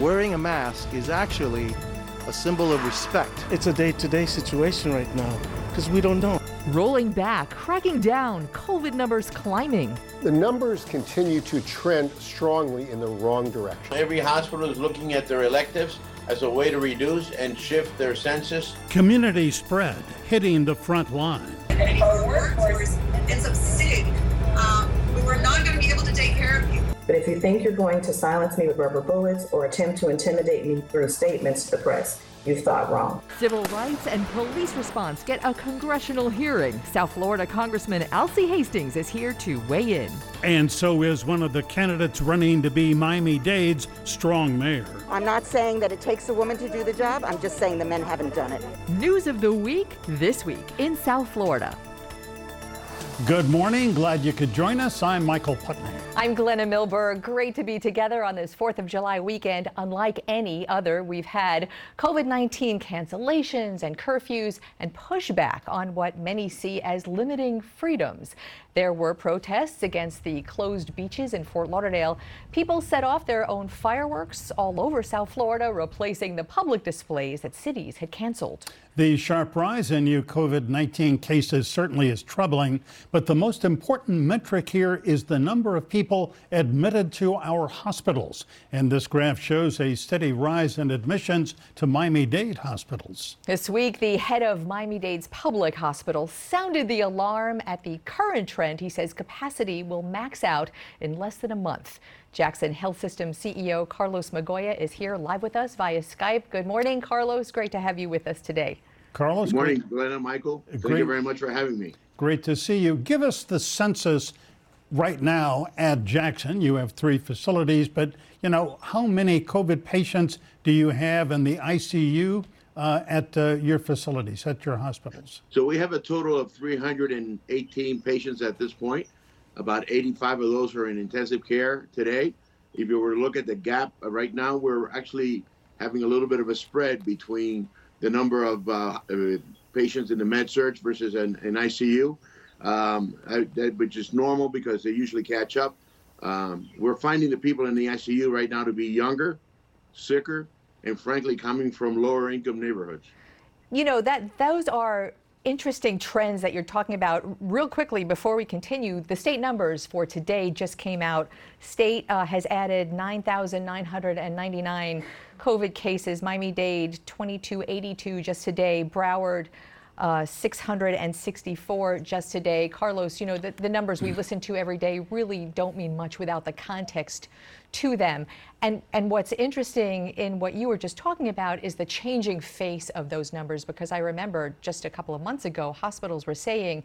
wearing a mask is actually a symbol of respect. It's a day to day situation right now because we don't know. Rolling back, cracking down, COVID numbers climbing. The numbers continue to trend strongly in the wrong direction. Every hospital is looking at their electives as a way to reduce and shift their census. Community spread hitting the front line. Our workforce ends up sick. Um, we're not going to be able to take care of you. But if you think you're going to silence me with rubber bullets or attempt to intimidate me through statements to the press, You've thought wrong. Civil rights and police response get a congressional hearing. South Florida Congressman Alcee Hastings is here to weigh in. And so is one of the candidates running to be Miami Dade's strong mayor. I'm not saying that it takes a woman to do the job, I'm just saying the men haven't done it. News of the week this week in South Florida. Good morning. Glad you could join us. I'm Michael Putney. I'm Glenna Milberg. Great to be together on this 4th of July weekend. Unlike any other, we've had COVID 19 cancellations and curfews and pushback on what many see as limiting freedoms. There were protests against the closed beaches in Fort Lauderdale. People set off their own fireworks all over South Florida, replacing the public displays that cities had canceled. The sharp rise in new COVID 19 cases certainly is troubling, but the most important metric here is the number of people admitted to our hospitals. And this graph shows a steady rise in admissions to Miami Dade hospitals. This week, the head of Miami Dade's public hospital sounded the alarm at the current trend. He says capacity will max out in less than a month. Jackson Health System CEO Carlos Migoya is here live with us via Skype. Good morning, Carlos. Great to have you with us today. Carlos. Good morning, Glenna, Michael. Thank great, you very much for having me. Great to see you. Give us the census right now at Jackson. You have three facilities, but you know how many COVID patients do you have in the ICU uh, at uh, your facilities, at your hospitals? So we have a total of 318 patients at this point. About 85 of those are in intensive care today. If you were to look at the gap uh, right now, we're actually having a little bit of a spread between the number of uh, uh patients in the med surg versus an, an ICU, um, that, which is normal because they usually catch up. Um, we're finding the people in the ICU right now to be younger, sicker, and frankly coming from lower income neighborhoods. You know that those are interesting trends that you're talking about. Real quickly, before we continue, the state numbers for today just came out. State uh, has added 9,999 COVID cases. Miami Dade 2282 just today. Broward. Uh, 664 just today. Carlos, you know, the, the numbers we listen to every day really don't mean much without the context to them. And, and what's interesting in what you were just talking about is the changing face of those numbers, because I remember just a couple of months ago, hospitals were saying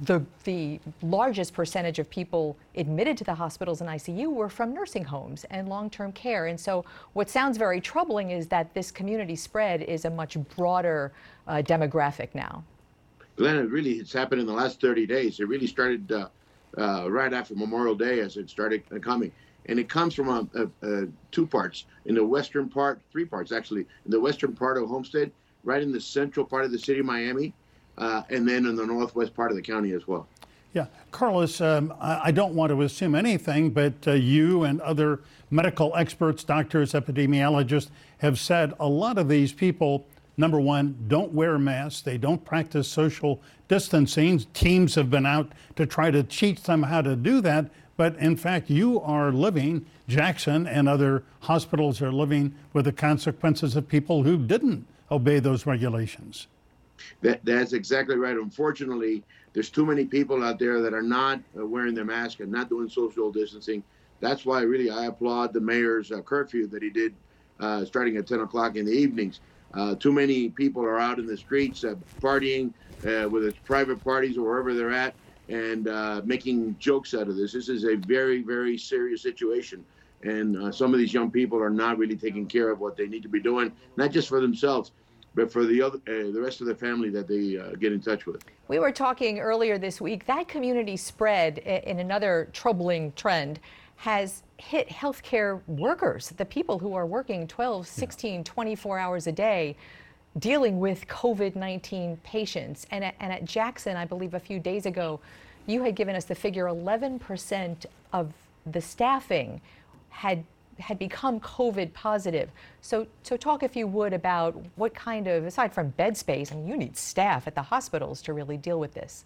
the, the largest percentage of people admitted to the hospitals and ICU were from nursing homes and long term care. And so, what sounds very troubling is that this community spread is a much broader uh, demographic now. Glenn, it really it's happened in the last 30 days. It really started uh, uh, right after Memorial Day as it started coming and it comes from a, a, a, two parts. In the western part, three parts actually. In the western part of Homestead, right in the central part of the city of Miami, uh, and then in the northwest part of the county as well. Yeah, Carlos, um, I don't want to assume anything, but uh, you and other medical experts, doctors, epidemiologists have said a lot of these people, number one, don't wear masks, they don't practice social distancing. Teams have been out to try to teach them how to do that, but in fact, you are living, Jackson and other hospitals are living with the consequences of people who didn't obey those regulations. That, that's exactly right. Unfortunately, there's too many people out there that are not uh, wearing their mask and not doing social distancing. That's why, really, I applaud the mayor's uh, curfew that he did uh, starting at 10 o'clock in the evenings. Uh, too many people are out in the streets uh, partying, uh, whether it's private parties or wherever they're at, and making jokes out of this. This is a very, very serious situation. And some of these young people are not really taking care of what they need to be doing, not just for themselves, but for the other, uh, the rest of the family that they uh, get in touch with. We were talking earlier this week that community spread in another troubling trend has hit healthcare workers, the people who are working 12, 16, 24 hours a day dealing with COVID 19 patients. And at, and at Jackson, I believe a few days ago, you had given us the figure 11% of the staffing had had become COVID positive. So, so talk if you would about what kind of, aside from bed space, I mean, you need staff at the hospitals to really deal with this.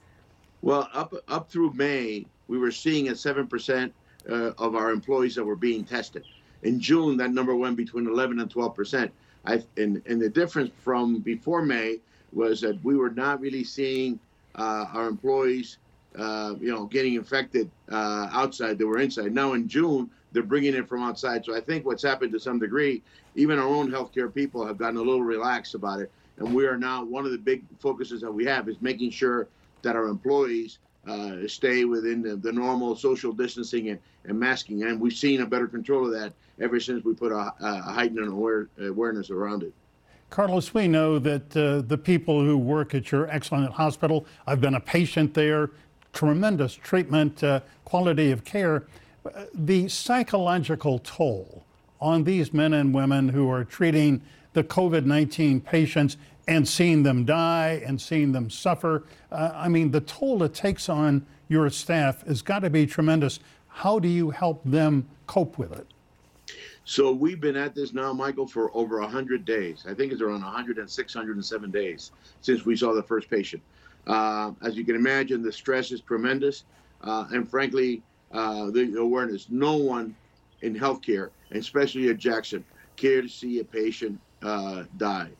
Well, up up through May, we were seeing a seven percent uh, of our employees that were being tested. In June, that number went between 11 and 12 percent. And, and the difference from before May was that we were not really seeing uh, our employees, uh, you know, getting infected uh, outside. They were inside. Now in June, they're bringing it from outside. So I think what's happened to some degree, even our own healthcare people have gotten a little relaxed about it. And we are now one of the big focuses that we have is making sure that our employees uh, stay within the, the, normal social distancing and, and, masking. And we've seen a better control of that ever since we put a, a heightened aware, awareness around it. Carlos, we know that uh, the people who work at your excellent hospital, I've been a patient there, tremendous treatment, uh, quality of care. Uh, the psychological toll on these men and women who are treating the COVID 19 patients and seeing them die and seeing them suffer. Uh, I mean, the toll it takes on your staff has got to be tremendous. How do you help them cope with it? So we've been at this now, Michael, for over 100 days. I think it's around 106, 107 days since we saw the first patient. Uh, as you can imagine, the stress is tremendous. Uh, and frankly, uh, the awareness. No one in healthcare, especially at Jackson, care to see a patient uh, die.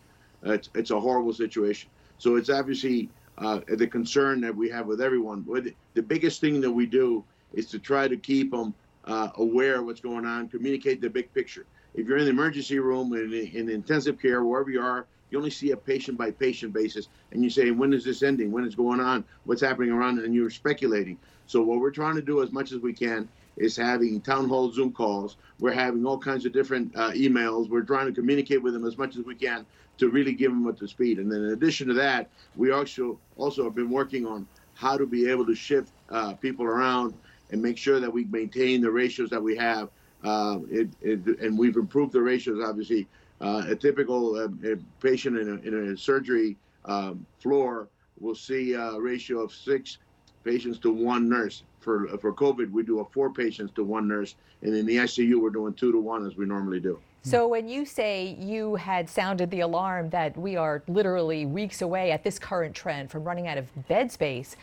It's, it's a horrible situation. So it's obviously uh, the concern that we have with everyone. But The biggest thing that we do is to try to keep them uh, aware of what's going on, communicate the big picture. If you're in the emergency room in, in intensive care, wherever you are, you only see a patient by patient basis, and you say, when is this ending? When is going on? What's happening around? And you're speculating. So what we're trying to do as much as we can is having town hall Zoom calls. We're having all kinds of different uh, emails. We're trying to communicate with them as much as we can to really give them up to speed. And then in addition to that, we also also have been working on how to be able to shift uh, people around and make sure that we maintain the ratios that we have. Uh, it, it, and we've improved the ratios, obviously. Uh, a typical uh, a patient in a, in a surgery um, floor will see a ratio of six patients to one nurse. For, for COVID, we do a four patients to one nurse. And in the ICU, we're doing two to one as we normally do. So when you say you had sounded the alarm that we are literally weeks away at this current trend from running out of bed space,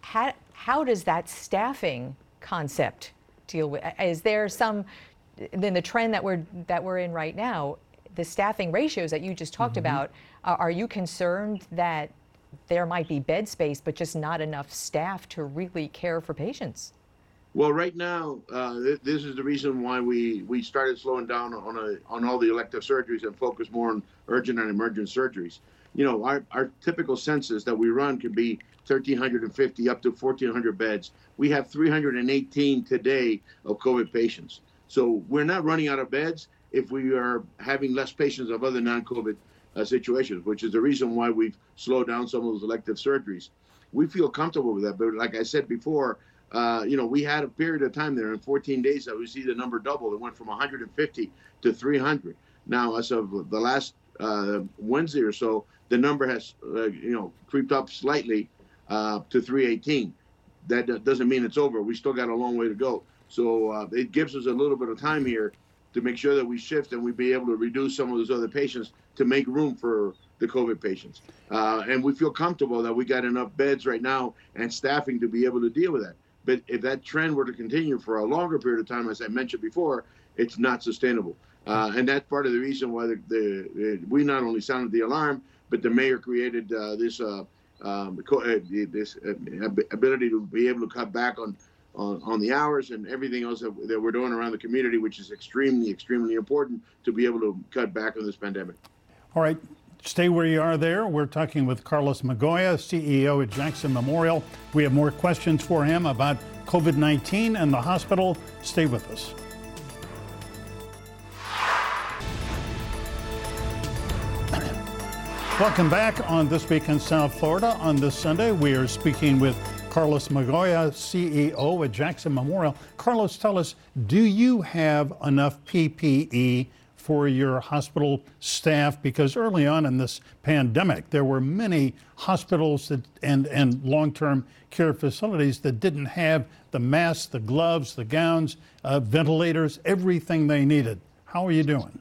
how, how does that staffing concept deal with? Is there some, then the trend that we're, that we're in right now, the staffing ratios that you just talked mm-hmm. about, uh, are you concerned that there might be bed space, but just not enough staff to really care for patients? Well, right now, uh, th- this is the reason why we, we started slowing down on a, on all the elective surgeries and focus more on urgent and emergent surgeries. You know, our, our typical census that we run can be 1,350 up to 1,400 beds. We have 318 today of COVID patients. So we're not running out of beds if we are having less patients of other non-COVID uh, situations, which is the reason why we've slowed down some of those elective surgeries. We feel comfortable with that, but like I said before, uh, you know, we had a period of time there in 14 days that we see the number double. It went from 150 to 300. Now, as of the last uh, Wednesday or so, the number has, uh, you know, creeped up slightly uh, to 318. That doesn't mean it's over. We still got a long way to go. So uh, it gives us a little bit of time here to make sure that we shift and we be able to reduce some of those other patients to make room for the COVID patients. Uh, and we feel comfortable that we got enough beds right now and staffing to be able to deal with that. But if that trend were to continue for a longer period of time, as I mentioned before, it's not sustainable. Uh, and that's part of the reason why the, the, we not only sounded the alarm, but the mayor created uh, this uh, um, uh, this uh, ability to be able to cut back on, on, the hours and everything else that, that we're doing around the community, which is extremely, extremely important to be able to cut back on this pandemic. All right. Stay where you are there. We're talking with Carlos Migoya, CEO at Jackson Memorial. We have more questions for him about COVID 19 and the hospital. Stay with us. Welcome back on This Week in South Florida. On this Sunday, we are speaking with Carlos Migoya, CEO at Jackson Memorial. Carlos, tell us, do you have enough PPE for your hospital staff? Because early on in this pandemic, there were many hospitals that, and, and long term care facilities that didn't have the masks, the gloves, the gowns, uh, ventilators, everything they needed. How are you doing?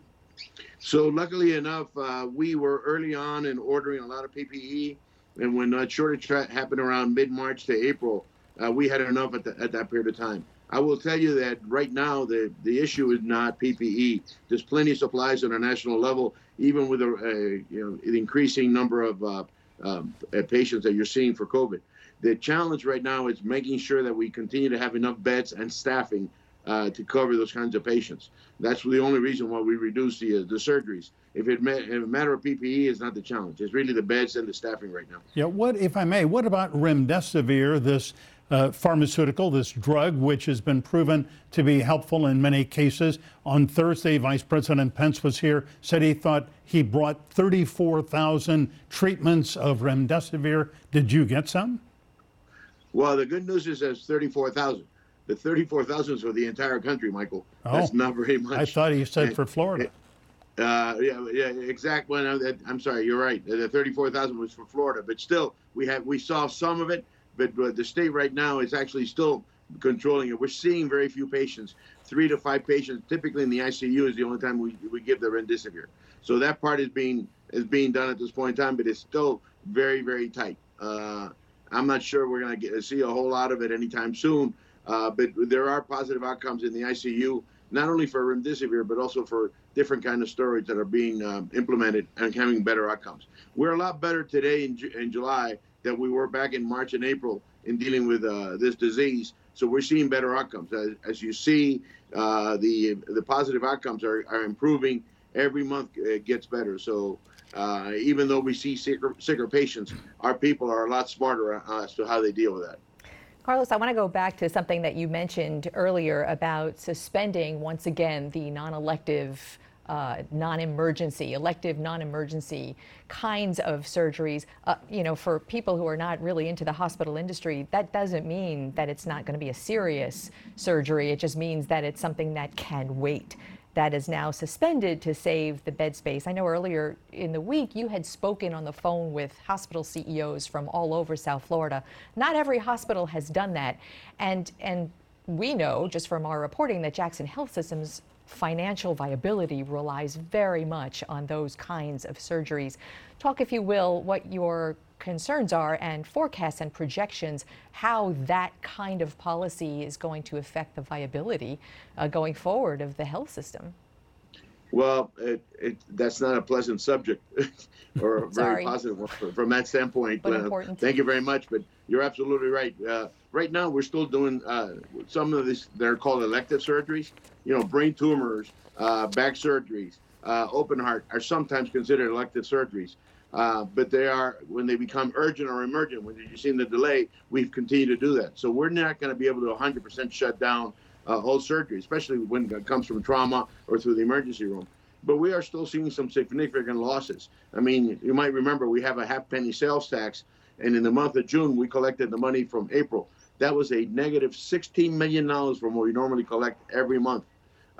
So luckily enough, uh, we were early on in ordering a lot of PPE, and when that shortage happened around mid-March to April, uh, we had enough at, the, at that period of time. I will tell you that right now the, the issue is not PPE. There's plenty of supplies on a national level, even with a, a you know an increasing number of uh, um, uh, patients that you're seeing for COVID. The challenge right now is making sure that we continue to have enough beds and staffing uh, to cover those kinds of patients. That's the only reason why we reduce the uh, the surgeries. If it ma- if a matter of PPE is not the challenge, it's really the beds and the staffing right now. Yeah. What, if I may, what about remdesivir, this uh, pharmaceutical, this drug, which has been proven to be helpful in many cases? On Thursday, Vice President Pence was here, said he thought he brought 34,000 treatments of remdesivir. Did you get some? Well, the good news is there's 34,000 the 34,000 is for the entire country, Michael. Oh, That's not very much. I thought you said for Florida. Uh, yeah, yeah, exact. Well, I'm sorry, you're right. The 34,000 was for Florida, but still, we have we saw some of it, but the state right now is actually still controlling it. We're seeing very few patients, three to five patients. Typically in the ICU is the only time we, we give the remdesivir. So that part is being is being done at this point in time, but it's still very very tight. Uh, I'm not sure we're going to see a whole lot of it anytime soon. Uh, but there are positive outcomes in the ICU, not only for remdesivir, but also for different kind of steroids that are being um, implemented and having better outcomes. We're a lot better today in, in July than we were back in March and April in dealing with uh, this disease. So we're seeing better outcomes. As, as you see, uh, the the positive outcomes are, are improving every month. It gets better. So uh, even though we see sicker, sicker patients, our people are a lot smarter as to how they deal with that. Carlos, I want to go back to something that you mentioned earlier about suspending once again the non elective, uh, non emergency, elective non emergency kinds of surgeries. Uh, you know, for people who are not really into the hospital industry, that doesn't mean that it's not going to be a serious surgery. It just means that it's something that can wait that is now suspended to save the bed space. I know earlier in the week you had spoken on the phone with hospital CEOs from all over South Florida. Not every hospital has done that. And and we know just from our reporting that Jackson Health Systems financial viability relies very much on those kinds of surgeries. Talk, if you will, what your concerns are and forecasts and projections how that kind of policy is going to affect the viability uh, going forward of the health system. Well, it, it, that's not a pleasant subject or a very positive one from that standpoint. But uh, important. Thank you very much. But you're absolutely right. Uh, right now, we're still doing uh, some of these, they're called elective surgeries. You know, brain tumors, uh, back surgeries, uh, open heart are sometimes considered elective surgeries. Uh, but they are when they become urgent or emergent. When you've seen the delay, we've continued to do that. So we're not going to be able to 100% shut down uh, whole surgery, especially when it comes from trauma or through the emergency room. But we are still seeing some significant losses. I mean, you might remember we have a half penny sales tax, and in the month of June we collected the money from April. That was a negative negative 16 million dollars from what we normally collect every month.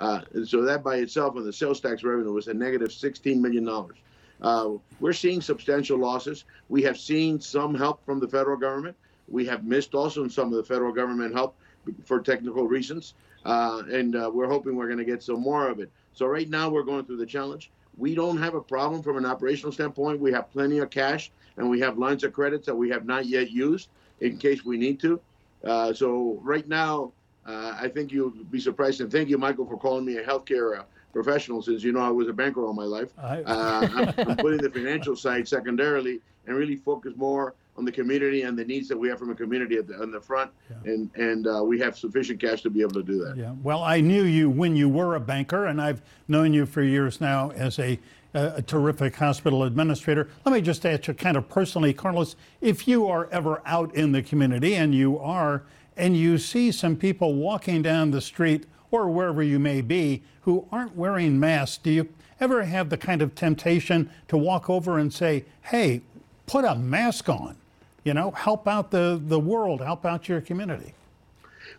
Uh, and so that by itself, on the sales tax revenue, was a negative negative 16 million dollars. Uh, we're seeing substantial losses. We have seen some help from the federal government. We have missed also some of the federal government help for technical reasons, uh, and uh, we're hoping we're going to get some more of it. So right now we're going through the challenge. We don't have a problem from an operational standpoint. We have plenty of cash, and we have lines of credits that we have not yet used in case we need to. Uh, so right now, uh, I think you'll be surprised, and thank you, Michael, for calling me a healthcare uh, professional since you know I was a banker all my life. Uh, I'm, I'm, putting the financial side secondarily and really focus more on the community and the needs that we have from a community at the, on the front, yeah. and and uh, we have sufficient cash to be able to do that. Yeah. Well, I knew you when you were a banker, and I've known you for years now as a a terrific hospital administrator. Let me just ask you kind of personally, Carlos, if you are ever out in the community, and you are, and you see some people walking down the street or wherever you may be who aren't wearing masks, do you ever have the kind of temptation to walk over and say, hey, put a mask on? You know, help out the, the world, help out your community.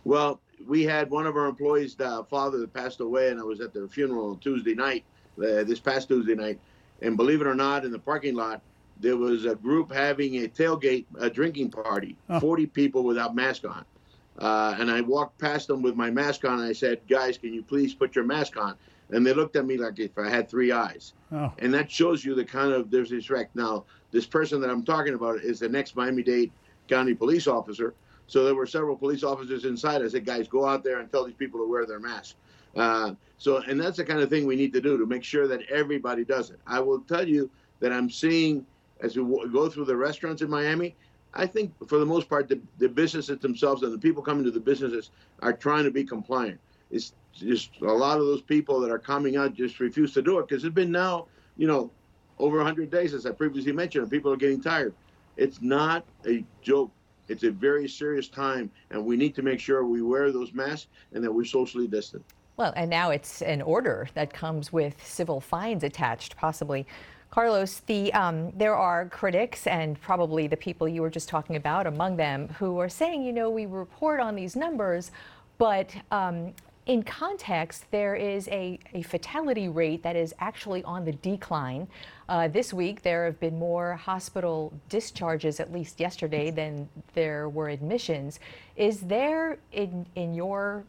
Well, we had one of our employees' uh, father that passed away, and I was at their funeral on Tuesday night. uh, this past Tuesday night, and believe it or not, in the parking lot there was a group having a tailgate, a drinking party, Oh. 40 people without mask on. Uh, and I walked past them with my mask on, and I said, "Guys, can you please put your mask on?" And they looked at me like if I had three eyes. Oh. And that shows you the kind of disrespect. Now, this person that I'm talking about is the next Miami-Dade County police officer. So there were several police officers inside. I said, "Guys, go out there and tell these people to wear their masks." Uh, so, and that's the kind of thing we need to do to make sure that everybody does it. I will tell you that I'm seeing as we w- go through the restaurants in Miami. I think for the most part, the, the businesses themselves and the people coming to the businesses are trying to be compliant. It's just a lot of those people that are coming out just refuse to do it because it's been now, you know, over 100 days, as I previously mentioned, and people are getting tired. It's not a joke. It's a very serious time, and we need to make sure we wear those masks and that we're socially distant. Well, and now it's an order that comes with civil fines attached, possibly. Carlos, the, um, there are critics and probably the people you were just talking about among them who are saying, you know, we report on these numbers, but um, in context, there is a, a fatality rate that is actually on the decline. Uh, this week, there have been more hospital discharges, at least yesterday, than there were admissions. Is there, in, in your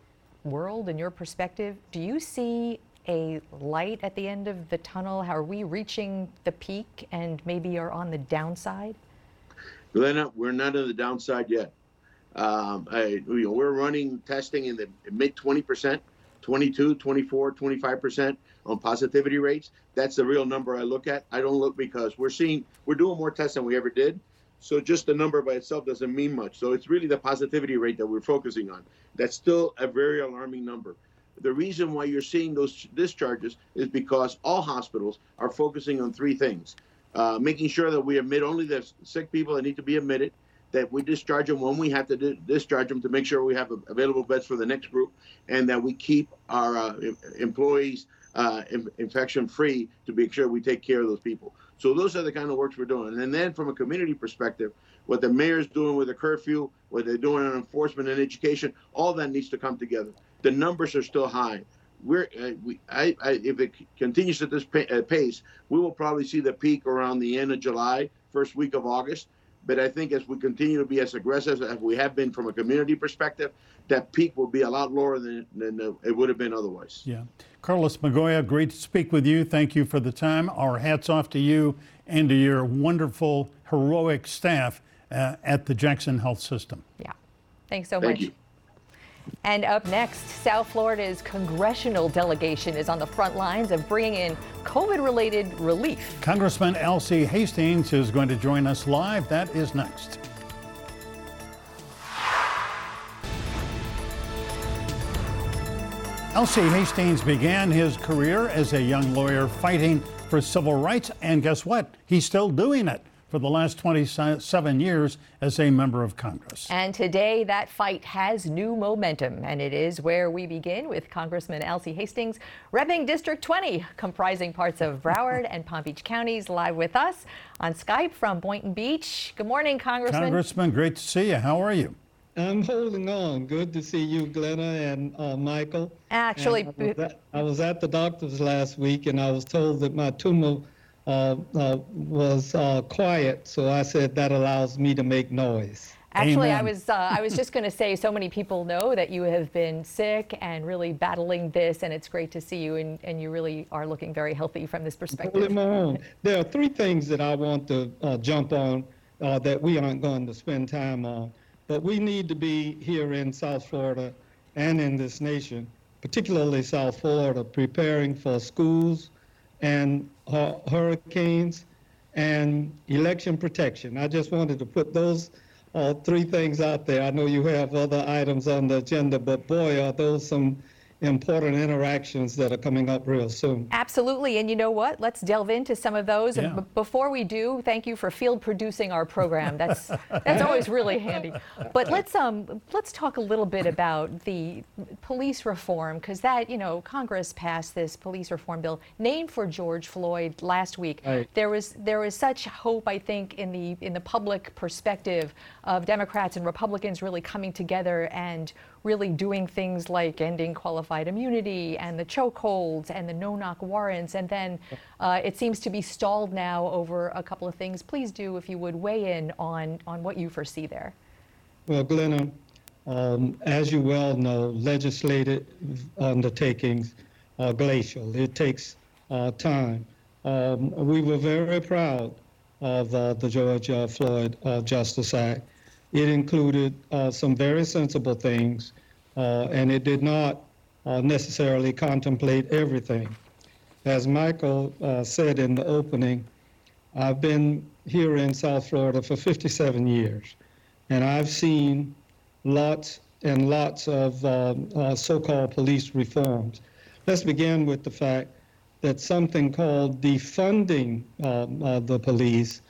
world, in your perspective, do you see a light at the end of the tunnel? How Are we reaching the peak and maybe are on the downside? Glenna, we're not on the downside yet. Um, I, we're running testing in the mid 20%, 22, 24, 25% on positivity rates. That's the real number I look at. I don't look because we're seeing, we're doing more tests than we ever did. So just the number by itself doesn't mean much. So it's really the positivity rate that we're focusing on. That's still a very alarming number. The reason why you're seeing those discharges is because all hospitals are focusing on three things uh, making sure that we admit only the sick people that need to be admitted, that we discharge them when we have to di- discharge them to make sure we have available beds for the next group, and that we keep our uh, employees uh, in- infection free to make sure we take care of those people. So those are the kind of works we're doing. And then from a community perspective, what the mayor's doing with the curfew, what they're doing on enforcement and education, all that needs to come together. The numbers are still high. We're, uh, we, I, I, if it continues at this uh, pace, we will probably see the peak around the end of July, first week of August. But I think as we continue to be as aggressive as we have been from a community perspective, that peak will be a lot lower than, than it would have been otherwise. Yeah. Carlos Migoya, great to speak with you. Thank you for the time. Our hats off to you and to your wonderful, heroic staff uh, at the Jackson Health System. Yeah. Thanks so Thank much. you. And up next, South Florida's congressional delegation is on the front lines of bringing in COVID related relief. Congressman Alcee Hastings is going to join us live. That is next. Alcee Hastings began his career as a young lawyer fighting for civil rights, and guess what? He's still doing it for the last 27 years as a member of Congress. And today, that fight has new momentum, and it is where we begin with Congressman Alcee Hastings, repping District 20, comprising parts of Broward and Palm Beach counties, live with us on Skype from Boynton Beach. Good morning, Congressman. Congressman, great to see you. How are you? I'm holding on. Good to see you, Glenna and uh, Michael. Actually, And I, was at, I was at the doctor's last week, and I was told that my tumor uh, uh, was uh, quiet. So I said that allows me to make noise. Actually, I was uh, I was just going to say, so many people know that you have been sick and really battling this, and it's great to see you, and, and you really are looking very healthy from this perspective. my own. There are three things that I want to uh, jump on uh, that we aren't going to spend time on. But we need to be here in South Florida and in this nation, particularly South Florida, preparing for schools and hu- hurricanes and election protection. I just wanted to put those uh, three things out there. I know you have other items on the agenda, but boy, are those some important interactions that are coming up real soon. Absolutely, and you know what? Let's delve into some of those. Yeah. And b- before we do, thank you for field producing our program. That's that's always really handy. But let's um let's talk a little bit about the police reform because that you know Congress passed this police reform bill named for George Floyd last week. Right. There was there was such hope I think in the in the public perspective of Democrats and Republicans really coming together and really doing things like ending qualified immunity and the chokeholds and the no-knock warrants, and then uh, it seems to be stalled now over a couple of things. Please do, if you would, weigh in on on what you foresee there. Well, Glenna, um, as you well know, legislative undertakings are glacial. It takes uh, time. Um, we were very proud of uh, the George Floyd uh, Justice Act. It included uh, some very sensible things, Uh, and it did not uh, necessarily contemplate everything. As Michael uh, said in the opening, I've been here in South Florida for 57 years, and I've seen lots and lots of uh, so-called police reforms. Let's begin with the fact that something called defunding uh, the police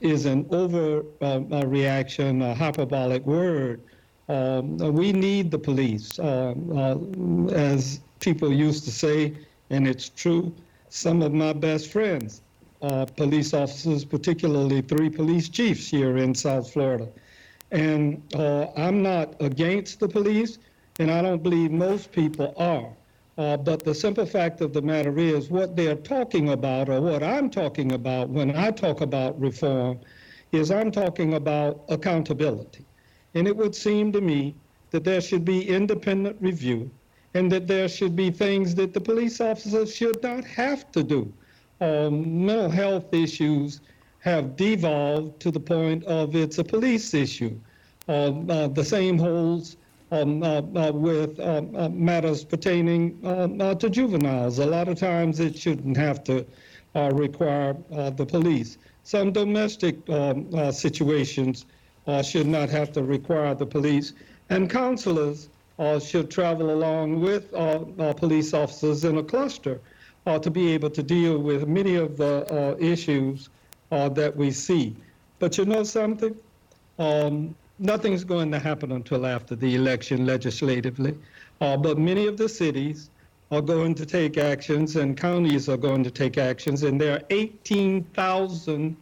is an overreaction, a hyperbolic word. Um, we need the police. Uh, uh, as people used to say, and it's true, some of my best friends, uh, police officers, particularly three police chiefs here in South Florida. And uh, I'm not against the police, and I don't believe most people are. Uh, but the simple fact of the matter is, what they're talking about, or what I'm talking about when I talk about reform, is I'm talking about accountability. And it would seem to me that there should be independent review and that there should be things that the police officers should not have to do. Um, mental health issues have devolved to the point of it's a police issue. Uh, uh, the same holds um, uh, uh, with um, uh, matters pertaining um, uh, to juveniles. A lot of times it shouldn't have to uh, require the police. Some domestic um, situations should not have to require the police. And counselors uh, should travel along with uh, police officers in a cluster to be able to deal with many of the issues that we see. But you know something? Um, nothing's going to happen until after the election legislatively. Uh, but many of the cities are going to take actions and counties are going to take actions. And there are 18,000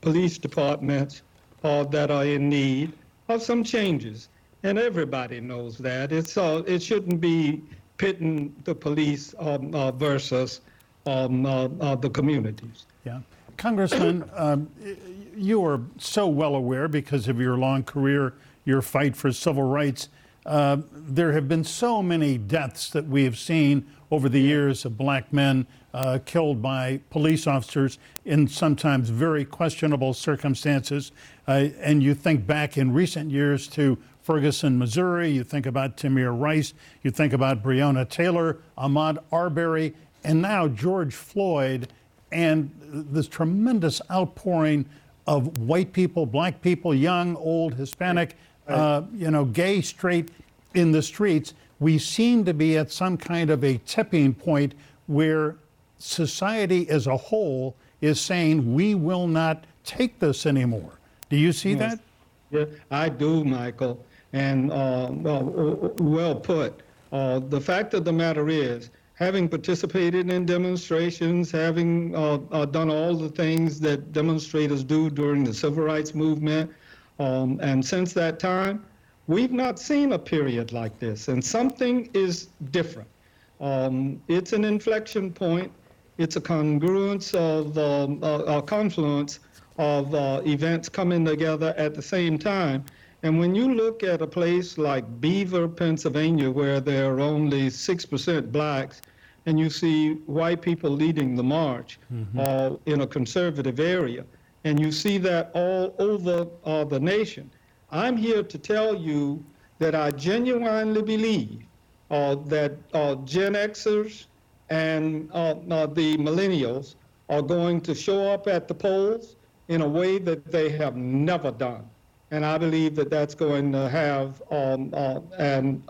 police departments uh, that are in need of some changes. And everybody knows that. It's, uh, it shouldn't be pitting the police um, uh, versus um, uh, uh, the communities. Yeah. Congressman, um, you are so well aware because of your long career, your fight for civil rights. Uh, there have been so many deaths that we have seen over the years of black men uh, killed by police officers in sometimes very questionable circumstances. Uh, and you think back in recent years to Ferguson, Missouri, you think about Tamir Rice, you think about Breonna Taylor, Ahmaud Arbery, and now George Floyd, and this tremendous outpouring of white people, black people, young, old, Hispanic, uh, you know, gay, straight in the streets. We seem to be at some kind of a tipping point where society as a whole is saying we will not take this anymore. Do you see yes. that? Yeah, I do, Michael. And uh, well, well put. Uh, the fact of the matter is, having participated in demonstrations, having uh, uh, done all the things that demonstrators do during the civil rights movement. Um, and since that time, we've not seen a period like this, and something is different. Um, it's an inflection point. It's a congruence of um, uh, a confluence of uh, events coming together at the same time. And when you look at a place like Beaver, Pennsylvania, where there are only 6% blacks, and you see white people leading the march mm-hmm. uh, in a conservative area, and you see that all over uh, the nation. I'm here to tell you that I genuinely believe uh, that uh, Gen Xers and uh, uh, the millennials are going to show up at the polls in a way that they have never done. And I believe that that's going to have um, an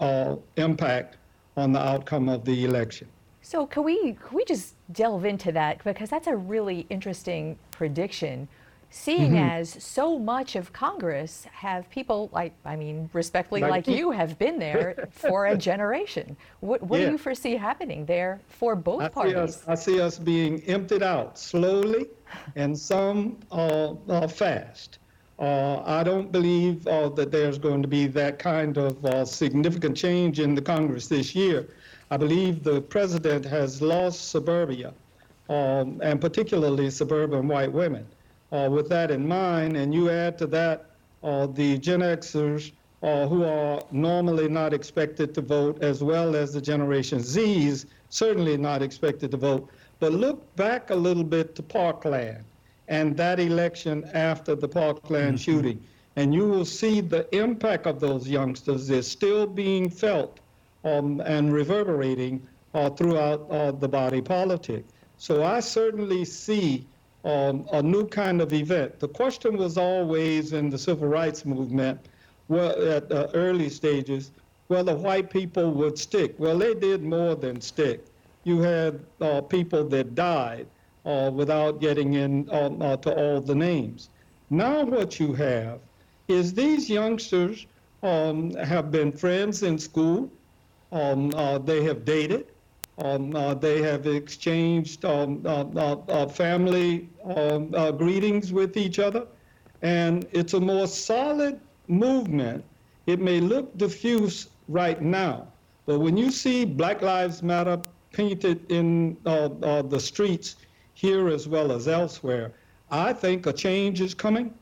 impact on the outcome of the election. So can we can we just delve into that because that's a really interesting prediction. Seeing mm-hmm. as so much of Congress have people like I mean respectfully like, like you have been there for a generation. What what yeah. do you foresee happening there for both I parties? See us, I see us being emptied out slowly and some uh, uh, fast. Uh, I don't believe uh, that there's going to be that kind of uh, significant change in the Congress this year. I believe the president has lost suburbia, um, and particularly suburban white women. Uh, with that in mind, and you add to that uh, the Gen Xers uh, who are normally not expected to vote, as well as the Generation Zs, certainly not expected to vote. But look back a little bit to Parkland and that election after the Parkland mm-hmm. shooting, and you will see the impact of those youngsters is still being felt um, and reverberating uh, throughout uh, the body politic. So I certainly see um, a new kind of event. The question was always in the civil rights movement, well, at uh, early stages, whether white people would stick. Well, they did more than stick. You had uh, people that died uh, without getting in uh, to all the names. Now, what you have is these youngsters um, have been friends in school. Um, uh, they have dated. Um, uh, they have exchanged um, uh, uh, family um, greetings with each other. And it's a more solid movement. It may look diffuse right now, but when you see Black Lives Matter painted in the streets here as well as elsewhere, I think a change is coming.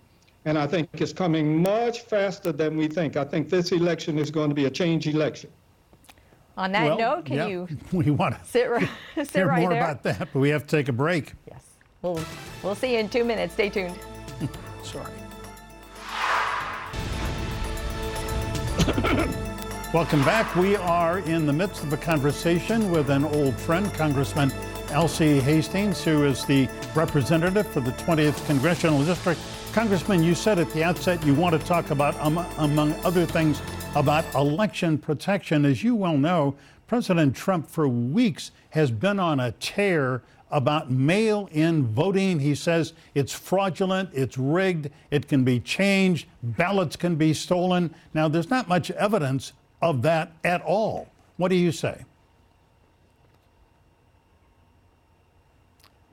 And I think it's coming much faster than we think. I think this election is going to be a change election. On that well, note, can yeah, you we want to sit, right, sit hear right more there? about that, but we have to take a break. Yes. We'll, we'll see you in two minutes. Stay tuned. Sorry. Welcome back. We are in the midst of a conversation with an old friend, Congressman Alcee Hastings, who is the representative for the 20th Congressional District. Congressman, you said at the outset you want to talk about, um, among other things, about election protection. As you well know, President Trump for weeks has been on a tear about mail in voting. He says it's fraudulent, it's rigged, it can be changed, ballots can be stolen. Now, there's not much evidence of that at all. What do you say?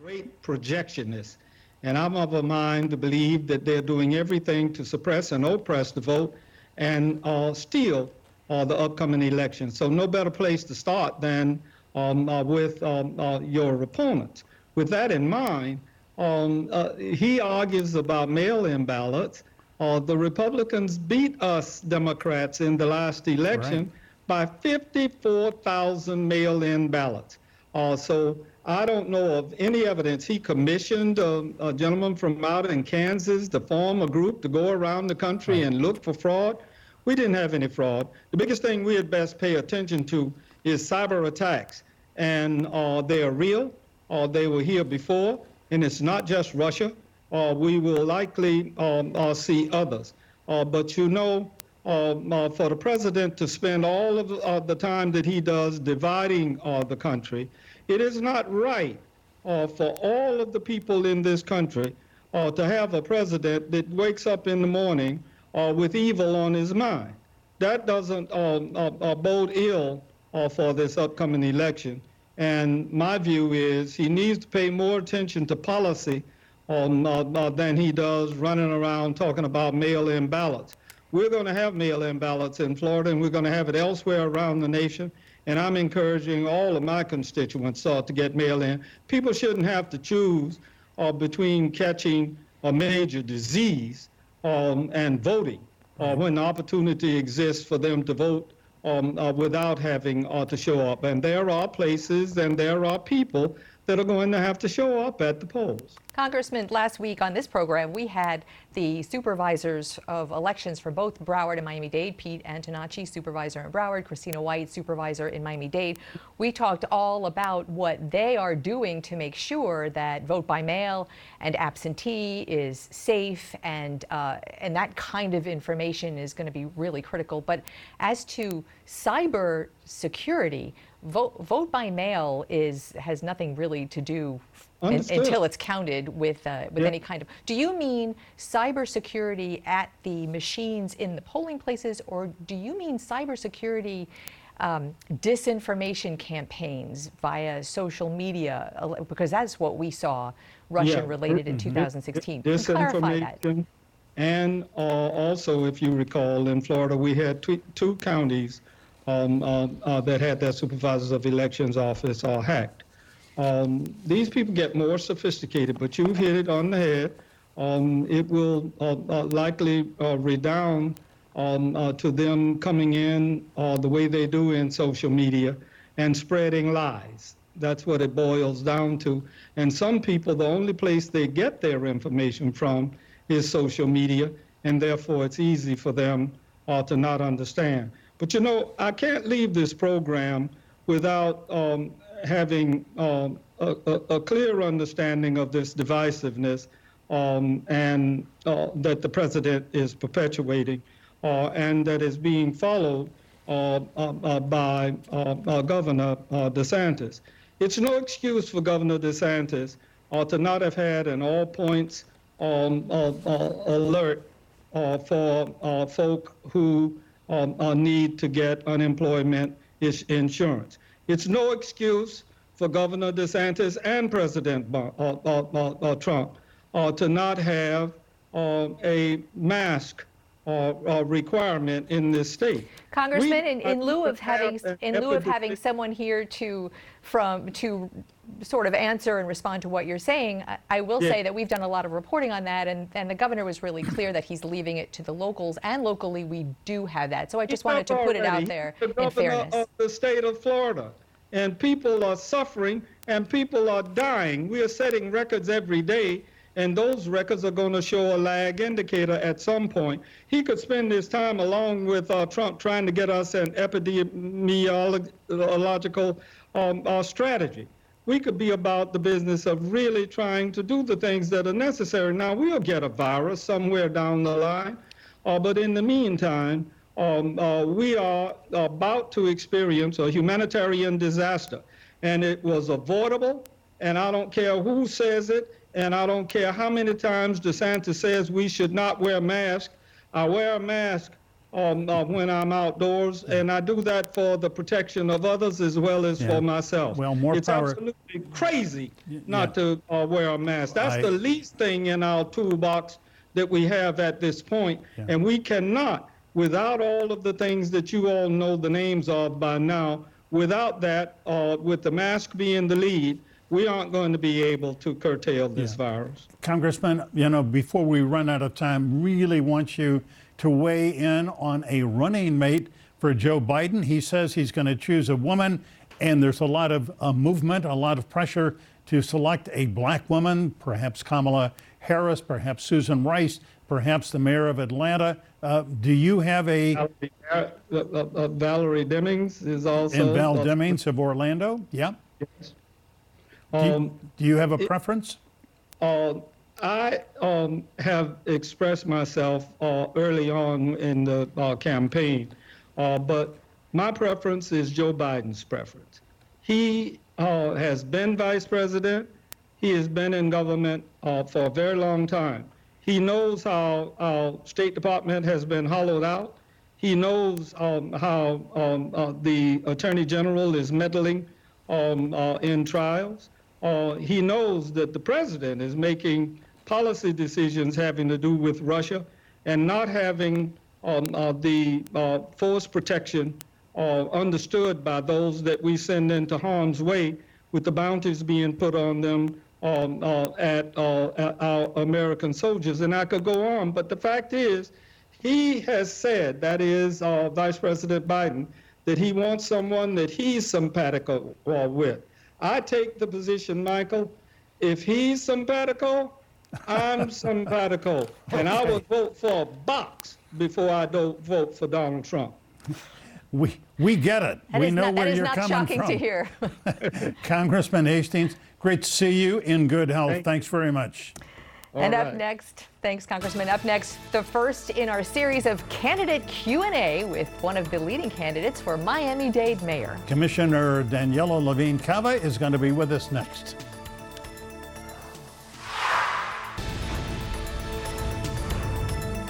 great projectionists. And I'm of a mind to believe that they're doing everything to suppress and oppress the vote and uh, steal uh, the upcoming election. So no better place to start than um, uh, with um, uh, your opponents. With that in mind, um, uh, he argues about mail-in ballots. Uh, the Republicans beat us Democrats in the last election right. by 54,000 mail-in ballots. so I don't know of any evidence. He commissioned a, a, gentleman from out in Kansas to form a group to go around the country and look for fraud. We didn't have any fraud. The biggest thing we had best pay attention to is cyber attacks. And uh, they are real, uh, they were here before, and it's not just Russia. Uh, we will likely um, uh, see others. Uh, but you know, um, uh, for the president to spend all of the time that he does dividing the country, it is not right uh, for all of the people in this country uh, to have a president that wakes up in the morning uh, with evil on his mind. That doesn't um, uh, uh, bode ill uh, for this upcoming election. And my view is he needs to pay more attention to policy um, than he does running around talking about mail-in ballots. We're going to have mail-in ballots in Florida, and we're going to have it elsewhere around the nation. And I'm encouraging all of my constituents uh, to get mail in. People shouldn't have to choose uh, between catching a major disease um, and voting uh, when the opportunity exists for them to vote um, uh, without having uh, to show up. And there are places and there are people that are going to have to show up at the polls. Congressman, last week on this program, we had the supervisors of elections for both Broward and Miami Dade, Pete Antonacci, supervisor in Broward, Christina White, supervisor in Miami Dade. We talked all about what they are doing to make sure that vote by mail and absentee is safe, and uh, and that kind of information is going to be really critical. But as to cyber security, vote vote by mail is has nothing really to do in, until it's counted with uh, with any kind of. Do you mean cybersecurity at the machines in the polling places, or do you mean cybersecurity? Um, disinformation campaigns via social media, because that's what we saw Russian related in 2016. Disinformation, And uh, also, if you recall, in Florida, we had two counties um, uh, uh, that had their supervisors of elections office uh, hacked. Um, these people get more sophisticated, but you've hit it on the head. Um, it will uh, uh, likely uh, redound um, to them coming in the way they do in social media and spreading lies. That's what it boils down to. And some people, the only place they get their information from is social media, and therefore it's easy for them uh, to not understand. But you know, I can't leave this program without um, having um, a, a, a, clear understanding of this divisiveness um, and uh, that the president is perpetuating uh, and that is being followed uh, uh, uh by Governor DeSantis. It's no excuse for Governor DeSantis to not have had an all points um, alert for folk who um, need to get unemployment insurance. It's no excuse for Governor DeSantis and President uh, uh, uh, Trump to not have um, a mask uh, uh, requirement in this state. Congressman, we, in, in lieu of having in lieu of having someone here to from to sort of answer and respond to what you're saying, I, I will yeah. say that we've done a lot of reporting on that, and, and the governor was really clear that he's leaving it to the locals, and locally we do have that. So I just wanted to put it out there the in fairness. Of the state of Florida, and people are suffering and people are dying. We are setting records every day and those records are going to show a lag indicator at some point. He could spend his time along with uh, Trump trying to get us an epidemiological um, uh, strategy. We could be about the business of really trying to do the things that are necessary. Now, we'll get a virus somewhere down the line, uh, but in the meantime, um, uh, we are about to experience a humanitarian disaster, and it was avoidable, and I don't care who says it, and I don't care how many times DeSantis says we should not wear masks. I wear a mask um, uh, when I'm outdoors, yeah. and I do that for the protection of others as well as yeah. for myself. Well, more it's power. absolutely crazy not yeah. to uh, wear a mask. That's I... the least thing in our toolbox that we have at this point, and we cannot, without all of the things that you all know the names of by now, without that, uh, with the mask being the lead, we aren't going to be able to curtail this yeah. virus. Congressman, you know, before we run out of time, really want you to weigh in on a running mate for Joe Biden. He says he's going to choose a woman, and there's a lot of uh, movement, a lot of pressure to select a black woman, perhaps Kamala Harris, perhaps Susan Rice, perhaps the mayor of Atlanta. Uh, do you have a. Valerie, uh, uh, uh Valerie Demings is also. And Val Demings of Orlando? Yeah. Yes. Do you, um, do you have a preference? Uh, I um, have expressed myself uh, early on in the uh, campaign, uh, but my preference is Joe Biden's preference. He uh, has been vice president. He has been in government uh, for a very long time. He knows how our State Department has been hollowed out. He knows um, how um, the Attorney General is meddling um, in trials uh, he knows that the president is making policy decisions having to do with Russia and not having um, uh, the uh, force protection uh, understood by those that we send into harm's way with the bounties being put on them um, uh, at, uh, at our American soldiers. And I could go on, but the fact is, he has said, that is Vice President Biden, that he wants someone that he's simpatico with. I take the position, Michael, if he's simpatico, I'm simpatico. And I will vote for a box before I don't vote for Donald Trump. We, we get it. That we know not, where you're coming from. That is not shocking to hear. Congressman Hastings, great to see you in good health. Thank Thanks very much. And right. up next, thanks Congressman. Up next, the first in our series of candidate Q&A with one of the leading candidates for Miami-Dade mayor. Commissioner Daniela Levine Cava is going to be with us next.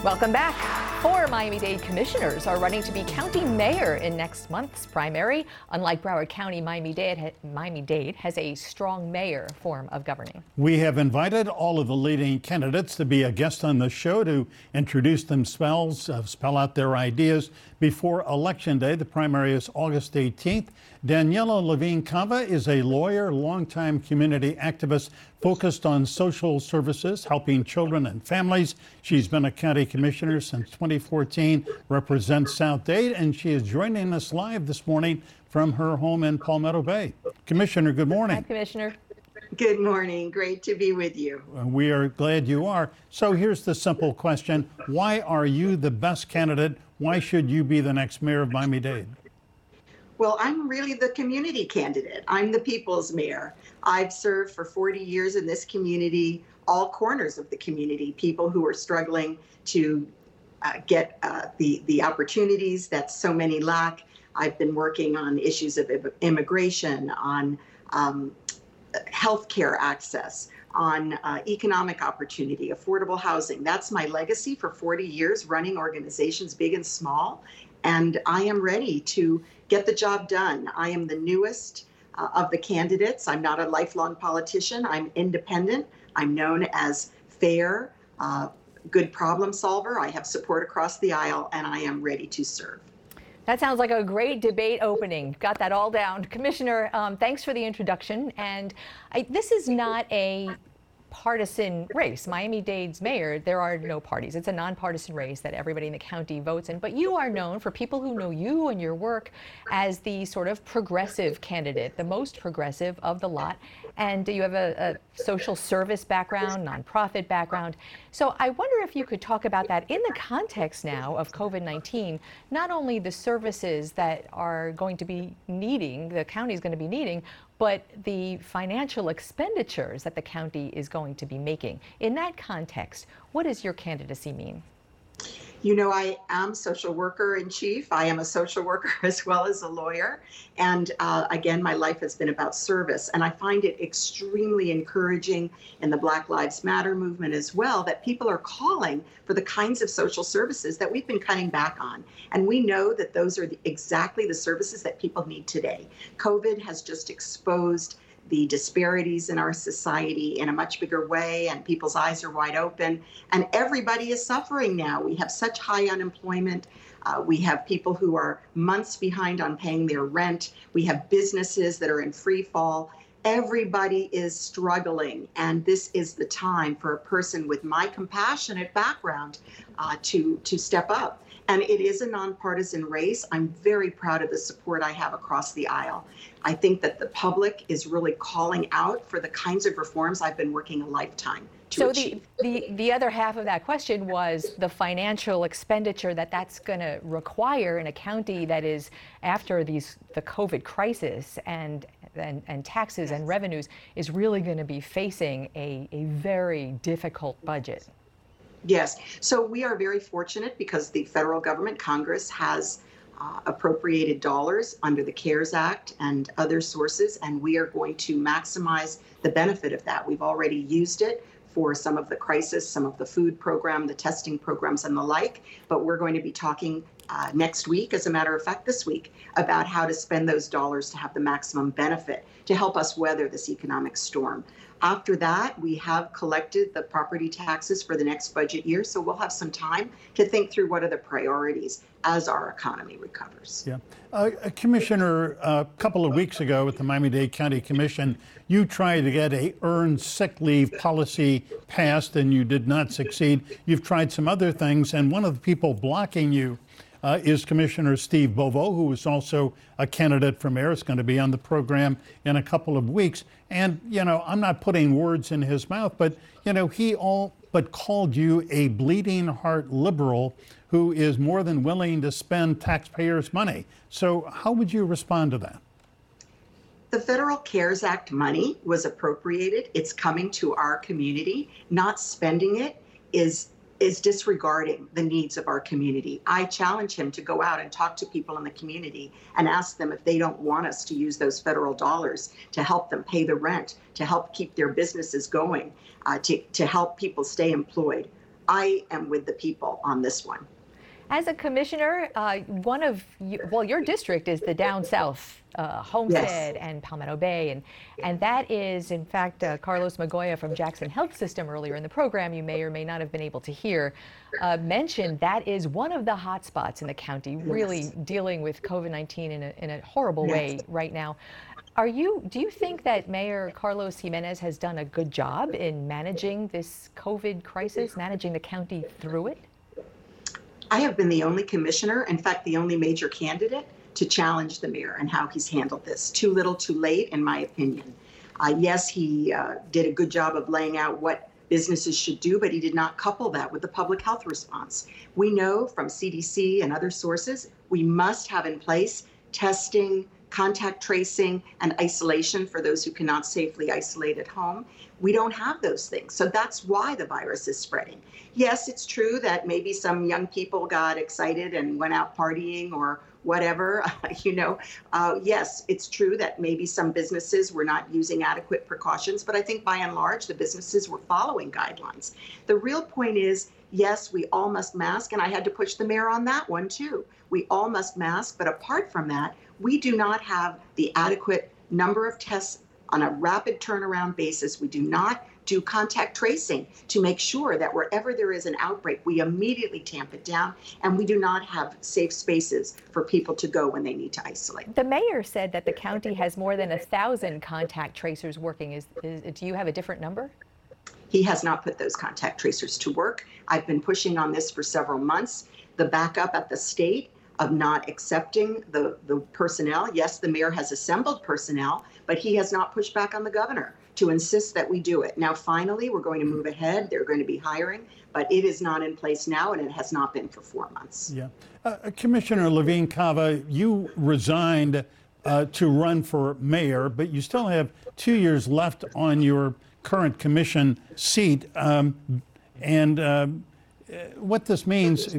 Welcome back. Four Miami Dade commissioners are running to be county mayor in next month's primary. Unlike Broward County, Miami-Dade, Miami-Dade has a strong mayor form of governing. We have invited all of the leading candidates to be a guest on the show to introduce themselves, uh, spell out their ideas before Election Day. The primary is August 18th. Daniela Levine Cava is a lawyer, longtime community activist focused on social services, helping children and families. She's been a county commissioner since 2014, represents South Dade, and she is joining us live this morning from her home in Palmetto Bay. Commissioner, good morning. Hi, Commissioner. Good morning. Great to be with you. Uh, we are glad you are. So here's the simple question Why are you the best candidate? Why should you be the next mayor of Miami Dade? Well, I'm really the community candidate. I'm the people's mayor. I've served for 40 years in this community, all corners of the community, people who are struggling to uh, get uh, the, the opportunities that so many lack. I've been working on issues of immigration, on um, healthcare access, on uh, economic opportunity, affordable housing. That's my legacy for 40 years running organizations big and small. And I am ready to get the job done. I am the newest uh, of the candidates. I'm not a lifelong politician. I'm independent. I'm known as fair, uh, good problem solver. I have support across the aisle, and I am ready to serve. That sounds like a great debate opening. Got that all down. Commissioner, um, thanks for the introduction. And I, this is not a partisan race. Miami Dade's mayor, there are no parties. It's a nonpartisan race that everybody in the county votes in. But you are known for people who know you and your work as the sort of progressive candidate, the most progressive of the lot. And you have a, a social service background, nonprofit background. So I wonder if you could talk about that in the context now of COVID 19, not only the services that are going to be needing, the county is going to be needing, but the financial expenditures that the county is going to be making. In that context, what does your candidacy mean? You know, I am social worker in chief. I am a social worker as well as a lawyer. And uh, again, my life has been about service. And I find it extremely encouraging in the Black Lives Matter movement as well that people are calling for the kinds of social services that we've been cutting back on. And we know that those are the, exactly the services that people need today. COVID has just exposed the disparities in our society in a much bigger way, and people's eyes are wide open. And everybody is suffering now. We have such high unemployment. Uh, we have people who are months behind on paying their rent. We have businesses that are in free fall. Everybody is struggling, and this is the time for a person with my compassionate background uh, to to step up. And it is a nonpartisan race. I'm very proud of the support I have across the aisle. I think that the public is really calling out for the kinds of reforms I've been working a lifetime to so the, the, the other half of that question was the financial expenditure that that's going to require in a county that is after these the COVID crisis and and, and taxes yes. and revenues is really going to be facing a, a very difficult budget. Yes. So we are very fortunate because the federal government, Congress, has uh, appropriated dollars under the CARES Act and other sources, and we are going to maximize the benefit of that. We've already used it for some of the crisis, some of the food program, the testing programs, and the like. But we're going to be talking uh, next week, as a matter of fact, this week, about how to spend those dollars to have the maximum benefit to help us weather this economic storm. After that, we have collected the property taxes for the next budget year, so we'll have some time to think through what are the priorities as our economy recovers. Yeah. Uh, uh Commissioner, a couple of weeks ago at the Miami-Dade County Commission, you tried to get a earned sick leave policy passed and you did not succeed. You've tried some other things, and one of the people blocking you uh, is Commissioner Steve Bovo, who is also a candidate for mayor. Is going to be on the program in a couple of weeks. And, you know, I'm not putting words in his mouth, but, you know, he all but called you a bleeding heart liberal who is more than willing to spend taxpayers' money. So, how would you respond to that? The Federal CARES Act money was appropriated. It's coming to our community. Not spending it is is disregarding the needs of our community. I challenge him to go out and talk to people in the community and ask them if they don't want us to use those federal dollars to help them pay the rent, to help keep their businesses going, uh, to, to help people stay employed. I am with the people on this one. As a commissioner, uh, one of you, well, your district is the down south, uh, Homestead and Palmetto Bay, and and that is, in fact, uh, Carlos Migoya from Jackson Health System earlier in the program. You may or may not have been able to hear uh, mentioned that is one of the hot spots in the county, really Yes. dealing with COVID-19 in a in a horrible Yes. way right now. Are you? Do you think that Mayor Carlos Gimenez has done a good job in managing this COVID crisis, managing the county through it? I have been the only commissioner, in fact, the only major candidate to challenge the mayor and how he's handled this. Too little, too late, in my opinion. Uh, yes, he uh, did a good job of laying out what businesses should do, but he did not couple that with the public health response. We know from CDC and other sources we must have in place testing, contact tracing, and isolation for those who cannot safely isolate at home. We don't have those things. So that's why the virus is spreading. Yes, it's true that maybe some young people got excited and went out partying or whatever. you know, uh, yes, it's true that maybe some businesses were not using adequate precautions, but I think by and large the businesses were following guidelines. The real point is yes, we all must mask, and I had to push the mayor on that one too. We all must mask, but apart from that, we do not have the adequate number of tests on a rapid turnaround basis. We do not do contact tracing to make sure that wherever there is an outbreak, we immediately tamp it down, and we do not have safe spaces for people to go when they need to isolate. The mayor said that the county has more than a thousand contact tracers working. Is, is do you have a different number? He has not put those contact tracers to work. I've been pushing on this for several months. The backup at the state of not accepting the, the personnel. Yes, the mayor has assembled personnel, but he has not pushed back on the governor to insist that we do it. Now, finally, we're going to move ahead. They're going to be hiring, but it is not in place now, and it has not been for four months. Yeah. Uh, Commissioner Levine Cava, you resigned uh, to run for mayor, but you still have two years left on your current commission seat. Um, and uh, what this means,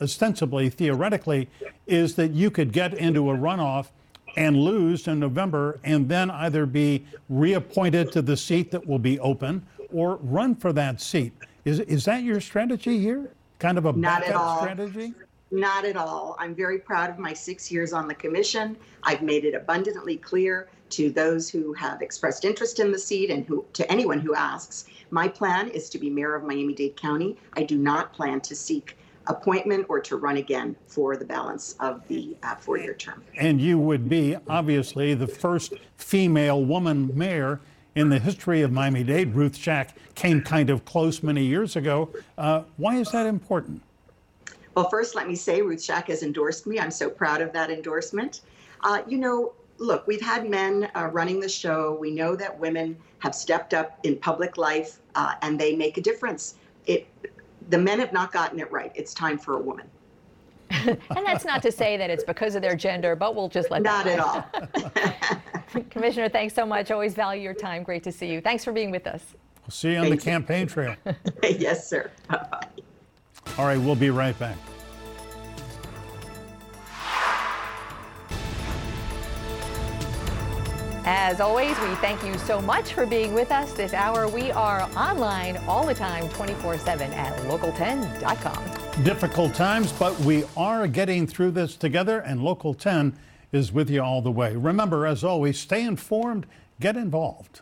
ostensibly, theoretically, is that you could get into a runoff and lose in November and then either be reappointed to the seat that will be open or run for that seat. Is, is that your strategy here? Kind of a Not at all. strategy? Not at all. I'm very proud of my six years on the commission. I've made it abundantly clear to those who have expressed interest in the seat and who to anyone who asks. My plan is to be mayor of Miami-Dade County. I do not plan to seek appointment or to run again for the balance of the uh, four-year term. And you would be, obviously, the first female woman mayor in the history of Miami Dade. Ruth Shack came kind of close many years ago. Uh, why is that important? Well, first, let me say Ruth Shack has endorsed me. I'm so proud of that endorsement. Uh, you know, look, we've had men uh, running the show. We know that women have stepped up in public life uh, and they make a difference. It, the men have not gotten it right. It's time for a woman. and that's not to say that it's because of their gender, but we'll just let Not that at all. Commissioner, thanks so much. Always value your time. Great to see you. Thanks for being with us. We'll see you on Thank the you. campaign trail. yes, sir. Bye-bye. All right, we'll be right back. As always, we thank you so much for being with us this hour. We are online all the time, 24 7 at local10.com. Difficult times, but we are getting through this together, and Local 10 is with you all the way. Remember, as always, stay informed, get involved.